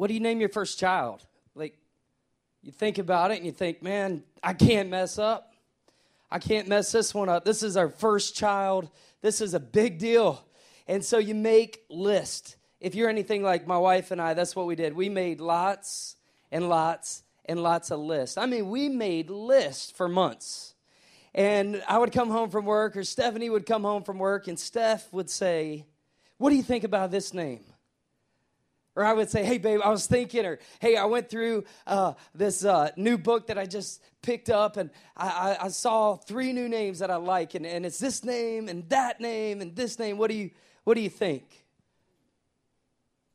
what do you name your first child? Like, you think about it and you think, man, I can't mess up. I can't mess this one up. This is our first child. This is a big deal. And so you make list. If you're anything like my wife and I, that's what we did. We made lots and lots and lots of lists. I mean, we made lists for months. And I would come home from work, or Stephanie would come home from work, and Steph would say, What do you think about this name? Or I would say, hey, babe, I was thinking, or hey, I went through uh, this uh, new book that I just picked up, and I, I, I, saw three new names that I like, and, and it's this name, and that name, and this name. What do you, what do you think?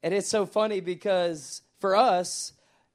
And it's so funny because for us,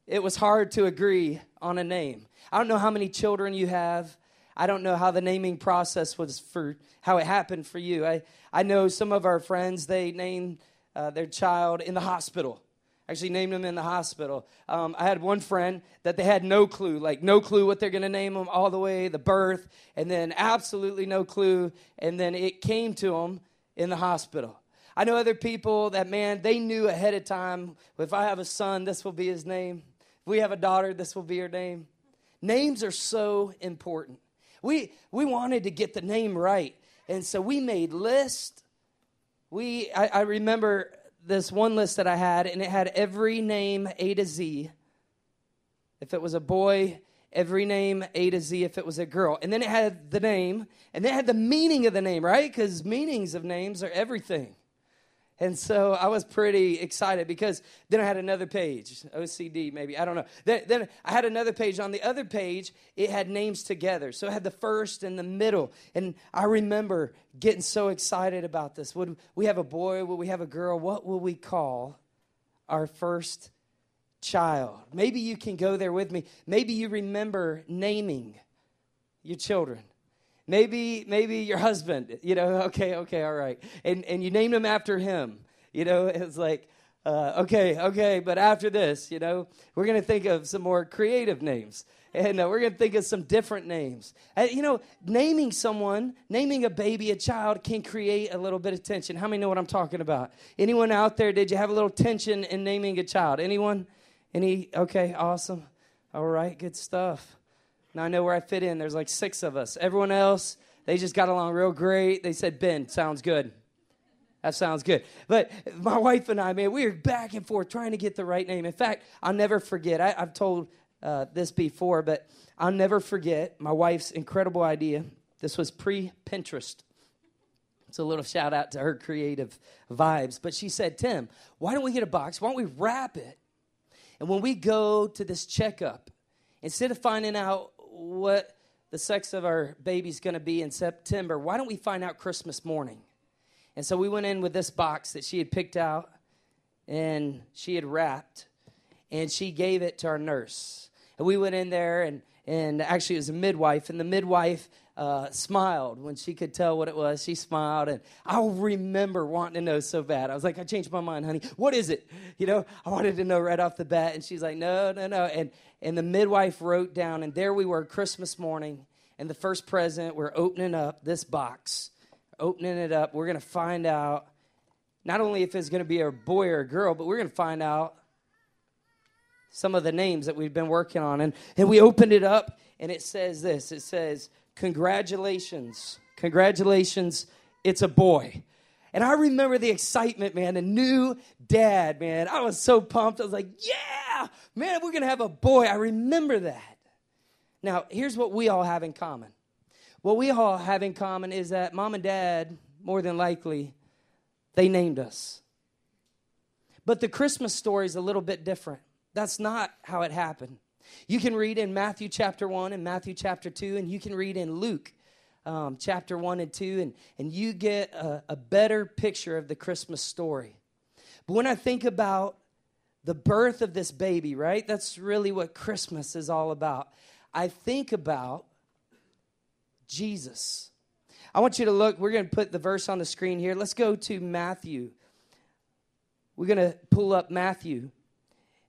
it was hard to agree on a name. I don't know how many children you have. I don't know how the naming process was for how it happened for you. I, I know some of our friends, they named uh, their child in the hospital. Actually, named them in the hospital. Um, I had one friend that they had no clue, like no clue what they're going to name them all the way, the birth, and then absolutely no clue. And then it came to them in the hospital. I know other people that, man, they knew ahead of time if I have a son, this will be his name. If we have a daughter, this will be her name. Names are so important. We, we wanted to get the name right. And so we made lists we I, I remember this one list that I had, and it had every name A to Z. If it was a boy, every name A to Z if it was a girl. And then it had the name, and then it had the meaning of the name, right? Because meanings of names are everything. And so I was pretty excited because then I had another page, OCD maybe, I don't know. Then, then, I had another page. On the other page, it had names together. So it had the first and the middle. And I remember getting so excited about this. Would we have a boy? Would we have a girl? What will we call our first child? Maybe you can go there with me. Maybe you remember naming your children. Maybe, maybe your husband, you know, okay, okay, all right. And, and you name him after him. You know, it's like, uh, okay, okay, but after this, you know, we're going to think of some more creative names. And uh, we're going to think of some different names. And, you know, naming someone, naming a baby, a child, can create a little bit of tension. How many know what I'm talking about? Anyone out there, did you have a little tension in naming a child? Anyone? Any? Okay, awesome. All right, good stuff. Now I know where I fit in. There's like six of us. Everyone else, they just got along real great. They said, Ben, sounds good. That sounds good. But my wife and I, man, we were back and forth trying to get the right name. In fact, I'll never forget. I, have told uh, this before, but I'll never forget my wife's incredible idea. This was pre Pinterest. It's a little shout out to her creative vibes. But she said, Tim, why don't we get a box? Why don't we wrap it? And when we go to this checkup, instead of finding out what the sex of our baby's going to be in September, why don't we find out Christmas morning? And so we went in with this box that she had picked out and she had wrapped and she gave it to our nurse. And we went in there and and actually it was a midwife and the midwife uh, smiled when she could tell what it was. She smiled, and i'll remember wanting to know so bad. I was like, I changed my mind, honey. What is it? You know, I wanted to know right off the bat. And she's like, no, no, no. And and the midwife wrote down, and there we were, Christmas morning, and the first present. We're opening up this box, opening it up. We're gonna find out not only if it's gonna be a boy or a girl, but we're gonna find out some of the names that we've been working on. And, and we opened it up, and it says this it says, Congratulations. Congratulations. It's a boy. And I remember the excitement, man, a new dad, man. I was so pumped. I was like, yeah, man, we're going to have a boy. I remember that. Now, here's what we all have in common. What we all have in common is that mom and dad, more than likely, they named us. But the Christmas story is a little bit different. That's not how it happened. You can read in Matthew chapter 1 and Matthew chapter 2, and you can read in Luke um, chapter 1 and 2, and, and you get a, a better picture of the Christmas story. But when I think about the birth of this baby, right? That's really what Christmas is all about. I think about Jesus. I want you to look, we're going to put the verse on the screen here. Let's go to Matthew. We're going to pull up Matthew.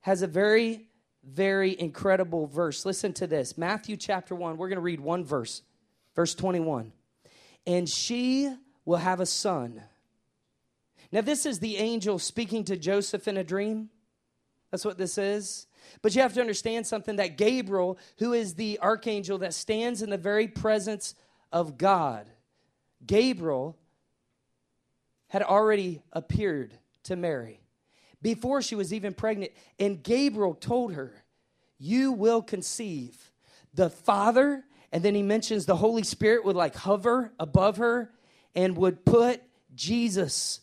Has a very very incredible verse. Listen to this Matthew chapter 1. We're going to read one verse, verse 21. And she will have a son. Now, this is the angel speaking to Joseph in a dream. That's what this is. But you have to understand something that Gabriel, who is the archangel that stands in the very presence of God, Gabriel had already appeared to Mary before she was even pregnant. And Gabriel told her, You will conceive. The Father, and then he mentions the Holy Spirit would like hover above her and would put Jesus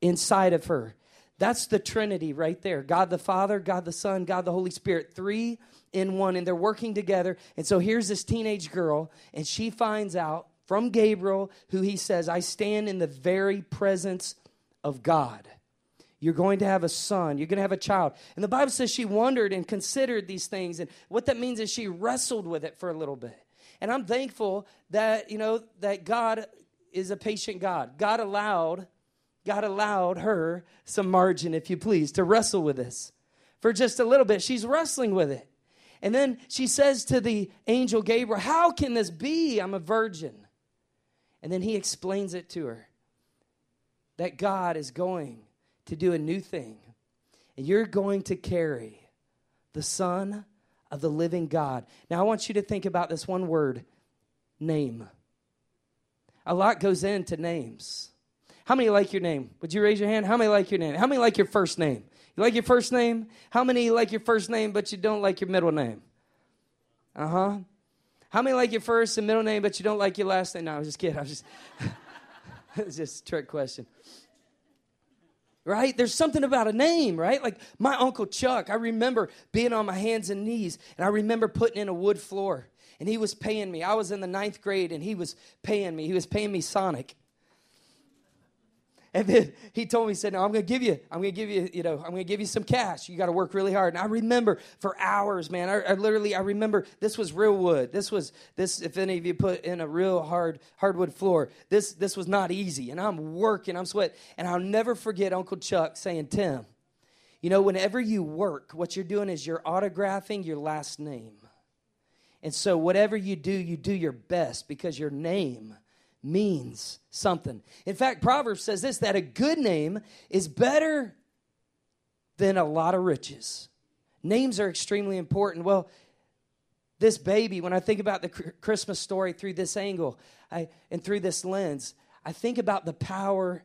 inside of her. That's the Trinity right there God the Father, God the Son, God the Holy Spirit, three in one, and they're working together. And so here's this teenage girl, and she finds out from Gabriel, who he says, I stand in the very presence of God. You're going to have a son. You're going to have a child. And the Bible says she wondered and considered these things. And what that means is she wrestled with it for a little bit. And I'm thankful that, you know, that God is a patient God. God allowed God allowed her some margin, if you please, to wrestle with this for just a little bit. She's wrestling with it. And then she says to the angel Gabriel, How can this be? I'm a virgin. And then he explains it to her that God is going to do a new thing. And you're going to carry the Son of the living God. Now, I want you to think about this one word name. A lot goes into names. How many like your name? Would you raise your hand? How many like your name? How many like your first name? You like your first name? How many like your first name but you don't like your middle name? Uh huh. How many like your first and middle name but you don't like your last name? No, I was just kidding. I was just, it's just a trick question. Right? There's something about a name, right? Like my Uncle Chuck, I remember being on my hands and knees and I remember putting in a wood floor and he was paying me. I was in the ninth grade and he was paying me. He was paying me Sonic. And then he told me, he said, No, I'm going to give you, I'm going to give you, you know, I'm going to give you some cash. You got to work really hard. And I remember for hours, man, I, I, literally, I remember this was real wood. This was, this, if any of you put in a real hard, hardwood floor, this, this was not easy. And I'm working, I'm sweating. And I'll never forget Uncle Chuck saying, Tim, you know, whenever you work, what you're doing is you're autographing your last name. And so whatever you do, you do your best because your name means something. In fact, Proverbs says this that a good name is better than a lot of riches. Names are extremely important. Well, this baby, when I think about the Christmas story through this angle I, and through this lens, I think about the power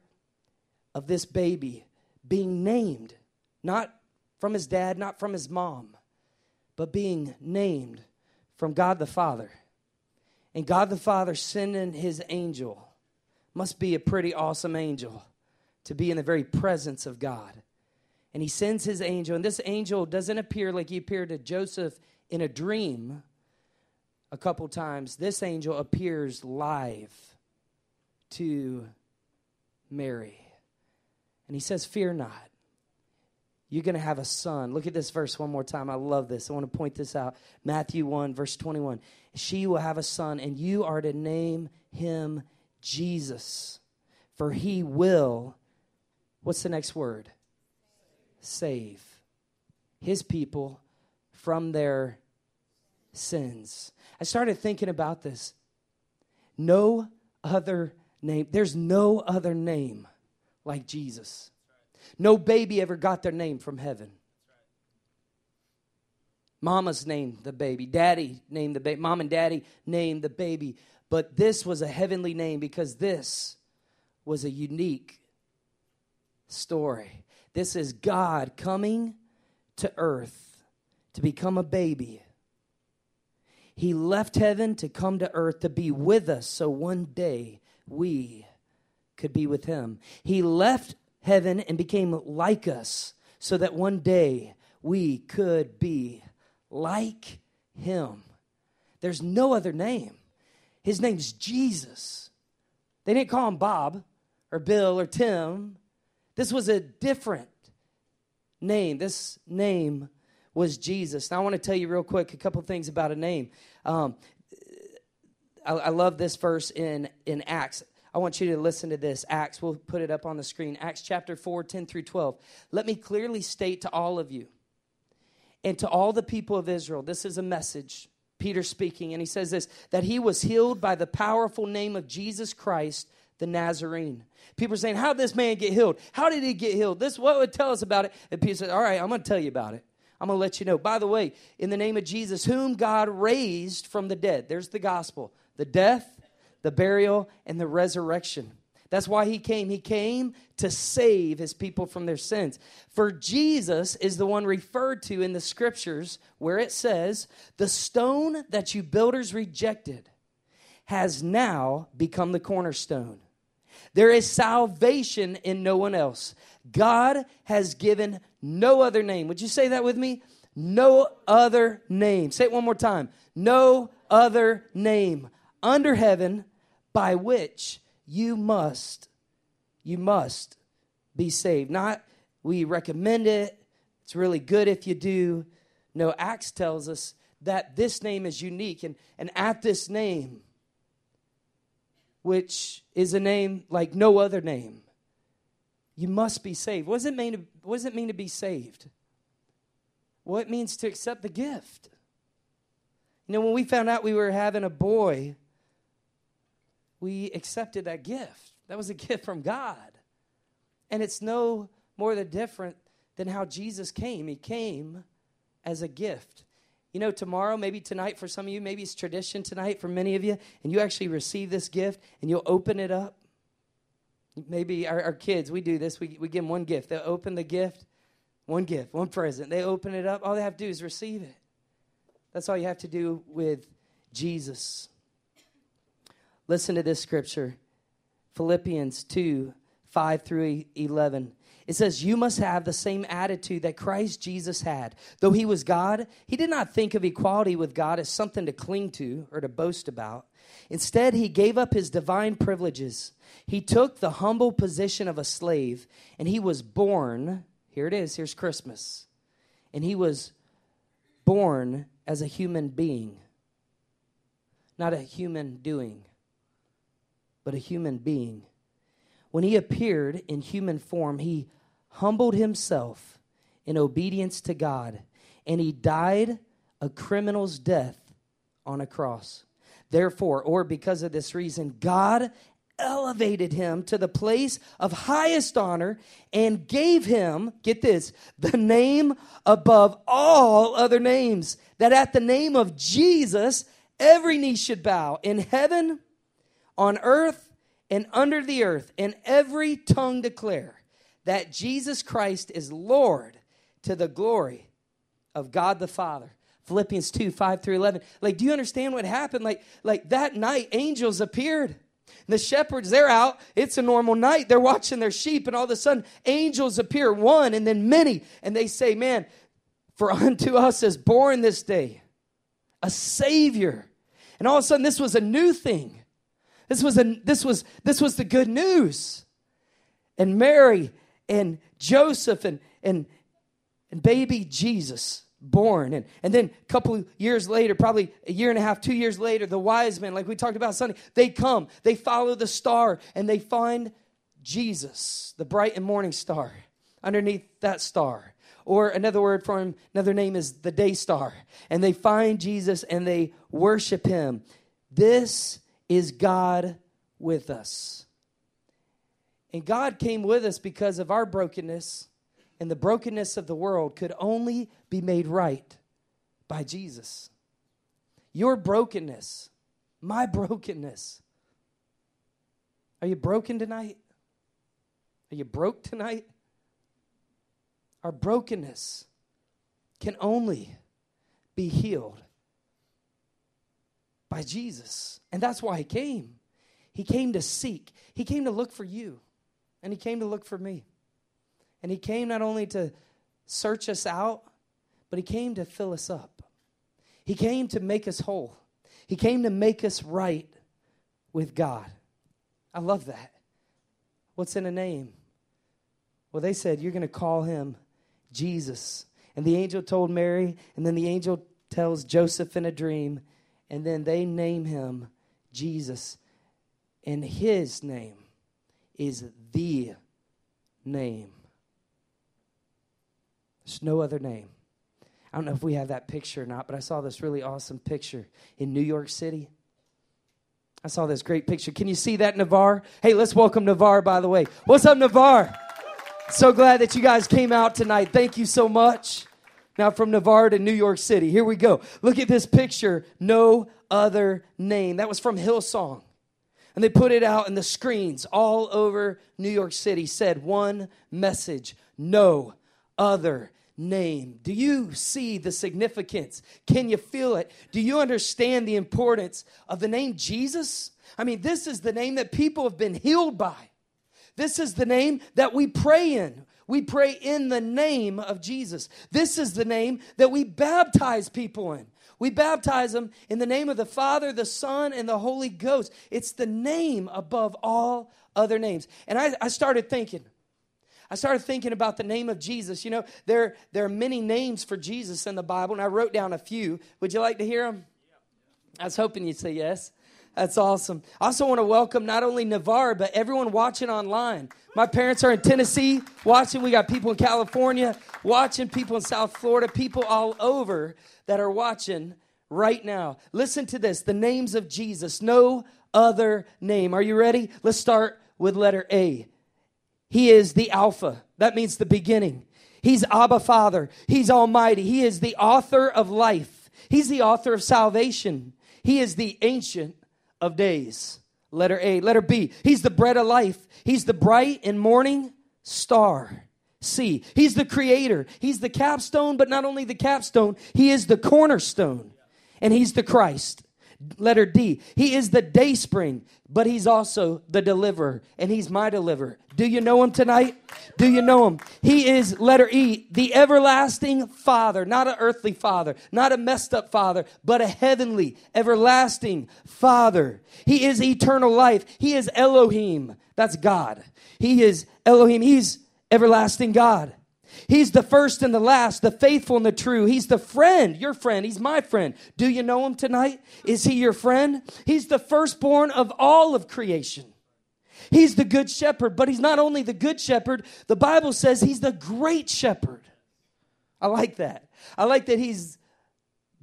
of this baby being named, not from his dad, not from his mom, but being named from God the Father. And God the Father sending his angel must be a pretty awesome angel to be in the very presence of God. And he sends his angel, and this angel doesn't appear like he appeared to Joseph in a dream a couple times. This angel appears live to Mary. And he says, Fear not. You're going to have a son. Look at this verse one more time. I love this. I want to point this out. Matthew 1, verse 21. She will have a son, and you are to name him Jesus, for he will, what's the next word? Save his people from their sins. I started thinking about this. No other name, there's no other name like Jesus. No baby ever got their name from heaven. Mama's named the baby. Daddy named the baby. Mom and daddy named the baby. But this was a heavenly name because this was a unique story. This is God coming to earth to become a baby. He left heaven to come to earth to be with us so one day we could be with him. He left heaven and became like us so that one day we could be like him. There's no other name. His name's Jesus. They didn't call him Bob or Bill or Tim. This was a different name. This name was Jesus. Now, I want to tell you real quick a couple things about a name. Um, I, I love this verse in, in Acts. I want you to listen to this. Acts, we'll put it up on the screen. Acts chapter 4, 10 through 12. Let me clearly state to all of you and to all the people of Israel this is a message. Peter speaking, and he says this that he was healed by the powerful name of Jesus Christ the Nazarene. People are saying, How did this man get healed? How did he get healed? This what would tell us about it? And Peter said, All right, I'm going to tell you about it. I'm going to let you know. By the way, in the name of Jesus, whom God raised from the dead. There's the gospel the death, the burial, and the resurrection. That's why he came. He came to save his people from their sins. For Jesus is the one referred to in the scriptures where it says, The stone that you builders rejected has now become the cornerstone. There is salvation in no one else. God has given no other name. Would you say that with me? No other name. Say it one more time. No other name under heaven by which you must you must be saved. Not we recommend it. It's really good if you do. No, Acts tells us that this name is unique and and at this name which is a name like no other name. You must be saved. What does it mean to, what does it mean to be saved? Well, it means to accept the gift. You know, when we found out we were having a boy, we accepted that gift. That was a gift from God. And it's no more than different than how Jesus came. He came as a gift. You know, tomorrow, maybe tonight for some of you, maybe it's tradition tonight for many of you, and you actually receive this gift and you'll open it up. Maybe our, our kids, we do this. We, we give them one gift. They'll open the gift, one gift, one present. They open it up. All they have to do is receive it. That's all you have to do with Jesus. Listen to this scripture Philippians 2 5 through 11. It says, You must have the same attitude that Christ Jesus had. Though he was God, he did not think of equality with God as something to cling to or to boast about. Instead, he gave up his divine privileges. He took the humble position of a slave, and he was born. Here it is, here's Christmas. And he was born as a human being, not a human doing, but a human being. When he appeared in human form, he humbled himself in obedience to God, and he died a criminal's death on a cross. Therefore, or because of this reason, God elevated him to the place of highest honor and gave him, get this, the name above all other names, that at the name of Jesus, every knee should bow in heaven, on earth, and under the earth, and every tongue declare that Jesus Christ is Lord to the glory of God the Father. Philippians 2 5 through 11. Like, do you understand what happened? Like, like that night, angels appeared. The shepherds, they're out. It's a normal night. They're watching their sheep, and all of a sudden, angels appear, one and then many. And they say, Man, for unto us is born this day a Savior. And all of a sudden, this was a new thing. This was, a, this was, this was the good news. And Mary and Joseph and, and, and baby Jesus born. And, and then a couple years later, probably a year and a half, two years later, the wise men, like we talked about Sunday, they come, they follow the star, and they find Jesus, the bright and morning star, underneath that star. Or another word for him, another name is the day star. And they find Jesus and they worship him. This is God with us. And God came with us because of our brokenness, and the brokenness of the world could only be made right by Jesus. Your brokenness, my brokenness. Are you broken tonight? Are you broke tonight? Our brokenness can only be healed by Jesus. And that's why He came. He came to seek, He came to look for you. And he came to look for me. And he came not only to search us out, but he came to fill us up. He came to make us whole. He came to make us right with God. I love that. What's in a name? Well, they said, You're going to call him Jesus. And the angel told Mary, and then the angel tells Joseph in a dream, and then they name him Jesus. And his name is the name. There's no other name. I don't know if we have that picture or not, but I saw this really awesome picture in New York City. I saw this great picture. Can you see that, Navarre? Hey, let's welcome Navarre, by the way. What's up, Navarre? So glad that you guys came out tonight. Thank you so much. Now, from Navarre to New York City. Here we go. Look at this picture. No other name. That was from Hillsong. And they put it out in the screens all over New York City, said one message no other name. Do you see the significance? Can you feel it? Do you understand the importance of the name Jesus? I mean, this is the name that people have been healed by. This is the name that we pray in. We pray in the name of Jesus. This is the name that we baptize people in. We baptize them in the name of the Father, the Son, and the Holy Ghost. It's the name above all other names. And I, I started thinking, I started thinking about the name of Jesus. You know, there, there are many names for Jesus in the Bible, and I wrote down a few. Would you like to hear them? I was hoping you'd say yes. That's awesome. I also want to welcome not only Navarre, but everyone watching online. My parents are in Tennessee watching. We got people in California watching, people in South Florida, people all over that are watching right now. Listen to this the names of Jesus, no other name. Are you ready? Let's start with letter A. He is the Alpha. That means the beginning. He's Abba Father. He's Almighty. He is the author of life. He's the author of salvation. He is the ancient of days. Letter A. Letter B. He's the bread of life. He's the bright and morning star. C. He's the creator. He's the capstone, but not only the capstone, he is the cornerstone. And he's the Christ. Letter D. He is the day spring, but he's also the deliverer, and he's my deliverer. Do you know him tonight? Do you know him? He is, letter E, the everlasting Father, not an earthly Father, not a messed up Father, but a heavenly, everlasting Father. He is eternal life. He is Elohim. That's God. He is Elohim. He's everlasting God. He's the first and the last, the faithful and the true. He's the friend, your friend. He's my friend. Do you know him tonight? Is he your friend? He's the firstborn of all of creation. He's the good shepherd, but he's not only the good shepherd, the Bible says he's the great shepherd. I like that. I like that he's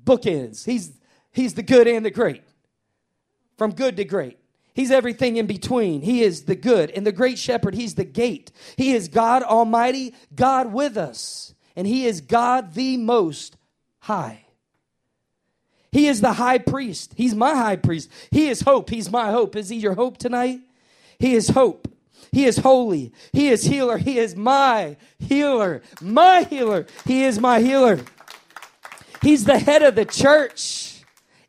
bookends. He's he's the good and the great. From good to great. He's everything in between. He is the good and the great shepherd. He's the gate. He is God Almighty, God with us. And He is God the Most High. He is the high priest. He's my high priest. He is hope. He's my hope. Is He your hope tonight? He is hope. He is holy. He is healer. He is my healer. My healer. He is my healer. He's the head of the church.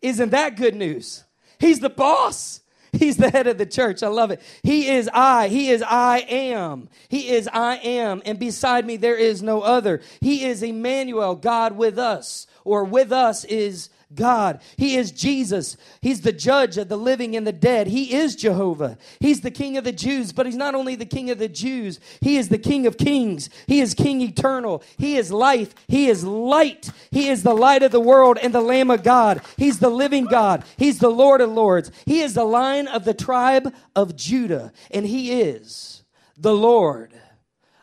Isn't that good news? He's the boss. He's the head of the church. I love it. He is I. He is I am. He is I am. And beside me, there is no other. He is Emmanuel, God with us, or with us is God. He is Jesus. He's the judge of the living and the dead. He is Jehovah. He's the King of the Jews, but He's not only the King of the Jews, He is the King of kings. He is King eternal. He is life. He is light. He is the light of the world and the Lamb of God. He's the living God. He's the Lord of lords. He is the lion of the tribe of Judah, and He is the Lord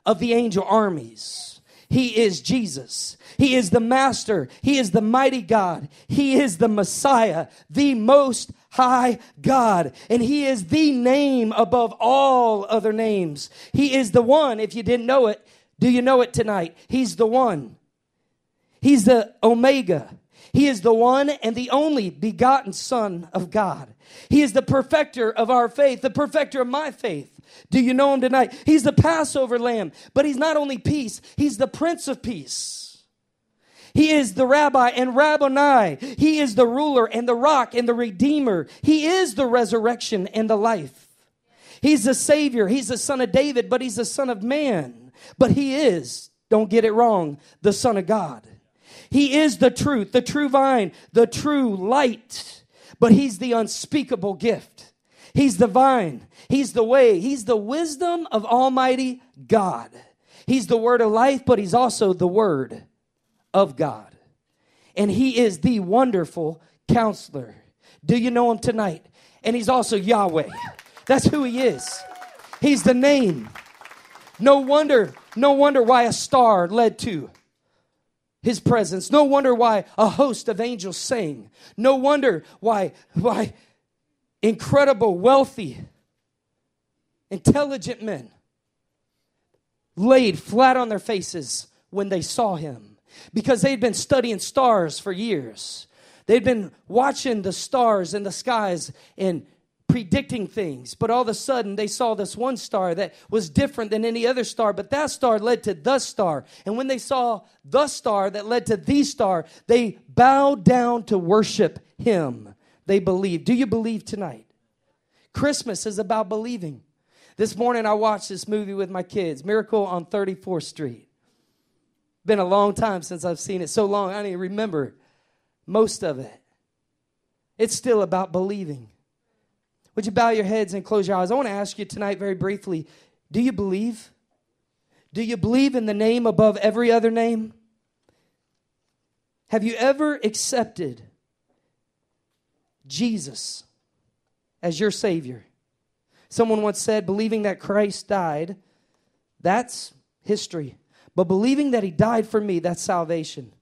of the angel armies. He is Jesus. He is the Master. He is the mighty God. He is the Messiah, the most high God. And He is the name above all other names. He is the one. If you didn't know it, do you know it tonight? He's the one. He's the Omega. He is the one and the only begotten Son of God. He is the perfecter of our faith, the perfecter of my faith. Do you know him tonight? He's the Passover lamb, but he's not only peace, he's the Prince of Peace. He is the rabbi and Rabboni. He is the ruler and the rock and the redeemer. He is the resurrection and the life. He's the savior. He's the son of David, but he's the son of man. But he is, don't get it wrong, the son of God. He is the truth, the true vine, the true light, but he's the unspeakable gift. He's the vine. He's the way. He's the wisdom of Almighty God. He's the word of life, but he's also the word of God. And he is the wonderful counselor. Do you know him tonight? And he's also Yahweh. That's who he is. He's the name. No wonder, no wonder why a star led to his presence. No wonder why a host of angels sang. No wonder why why incredible, wealthy, intelligent men laid flat on their faces when they saw him because they'd been studying stars for years. They'd been watching the stars in the skies and predicting things, but all of a sudden they saw this one star that was different than any other star, but that star led to the star. And when they saw the star that led to the star, they bowed down to worship him. They believed. Do you believe tonight? Christmas is about believing. This morning I watched this movie with my kids, Miracle on 34th Street. Been a long time since I've seen it. So long, I don't even remember most of it. It's still about believing. Would you bow your heads and close your eyes? I want to ask you tonight, very briefly do you believe? Do you believe in the name above every other name? Have you ever accepted Jesus as your Savior? Someone once said, believing that Christ died, that's history. But believing that He died for me, that's salvation.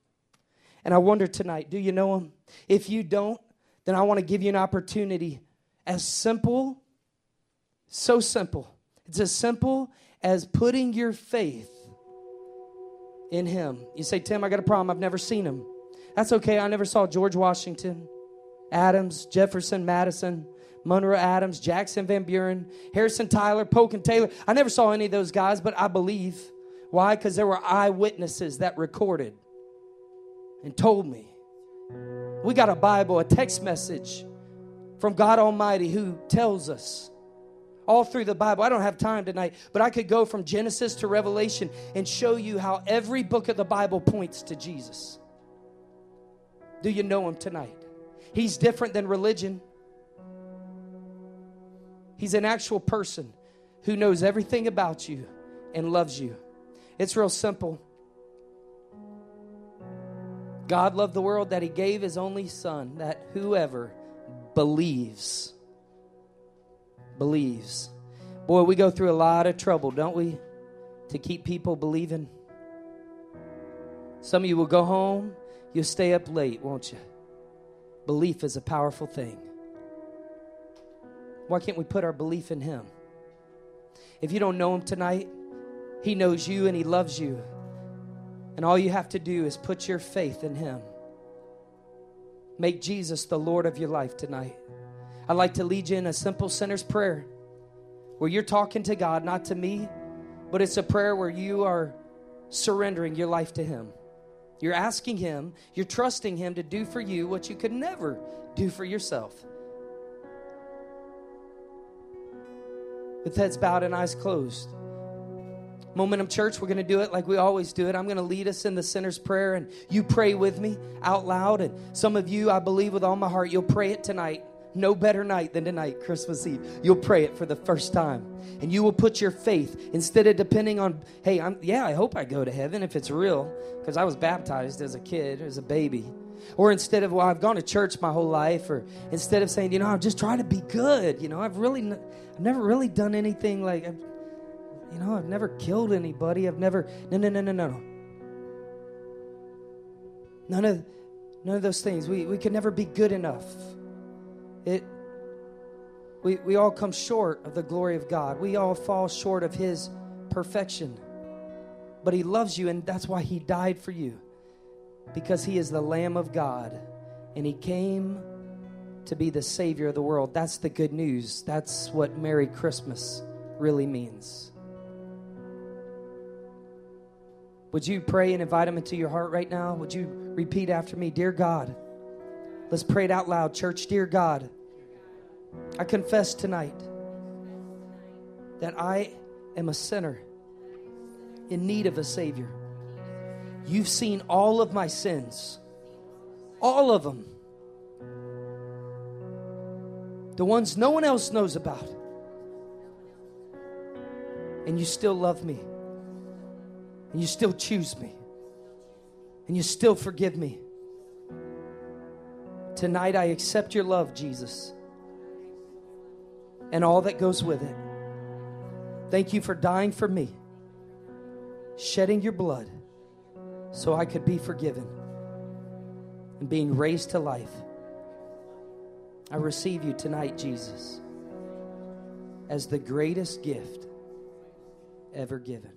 And I wonder tonight, do you know Him? If you don't, then I want to give you an opportunity as simple, so simple. It's as simple as putting your faith in Him. You say, Tim, I got a problem. I've never seen Him. That's okay. I never saw George Washington, Adams, Jefferson, Madison, Monroe Adams, Jackson Van Buren, Harrison Tyler, Polk and Taylor. I never saw any of those guys, but I believe. Why? Because there were eyewitnesses that recorded and told me. We got a Bible, a text message from God Almighty who tells us all through the Bible. I don't have time tonight, but I could go from Genesis to Revelation and show you how every book of the Bible points to Jesus. Do you know him tonight? He's different than religion. He's an actual person who knows everything about you and loves you. It's real simple. God loved the world that he gave his only son, that whoever believes. Believes. Boy, we go through a lot of trouble, don't we? To keep people believing. Some of you will go home, you'll stay up late, won't you? Belief is a powerful thing. Why can't we put our belief in Him? If you don't know Him tonight, He knows you and He loves you. And all you have to do is put your faith in Him. Make Jesus the Lord of your life tonight. I'd like to lead you in a simple sinner's prayer where you're talking to God, not to me, but it's a prayer where you are surrendering your life to Him. You're asking Him, you're trusting Him to do for you what you could never do for yourself. With heads bowed and eyes closed. Momentum Church, we're going to do it like we always do it. I'm going to lead us in the sinner's prayer, and you pray with me out loud. And some of you, I believe with all my heart, you'll pray it tonight. No better night than tonight, Christmas Eve. You'll pray it for the first time. And you will put your faith instead of depending on, hey, I'm, yeah, I hope I go to heaven if it's real, because I was baptized as a kid, as a baby. Or instead of, well, I've gone to church my whole life, or instead of saying, you know, I'm just trying to be good, you know, I've really, I've never really done anything like, I've, you know, I've never killed anybody. I've never, no, no, no, no, no. None of, none of those things. We, we can never be good enough. It, we, we all come short of the glory of God. We all fall short of His perfection. But He loves you, and that's why He died for you. Because He is the Lamb of God, and He came to be the Savior of the world. That's the good news. That's what Merry Christmas really means. Would you pray and invite him into your heart right now? Would you repeat after me? Dear God, let's pray it out loud, church. Dear God, I confess tonight that I am a sinner in need of a Savior. You've seen all of my sins, all of them. The ones no one else knows about. And you still love me and you still choose me, and you still forgive me. Tonight, I accept your love, Jesus, and all that goes with it. Thank you for dying for me, shedding your blood so I could be forgiven and being raised to life. I receive you tonight, Jesus, as the greatest gift ever given.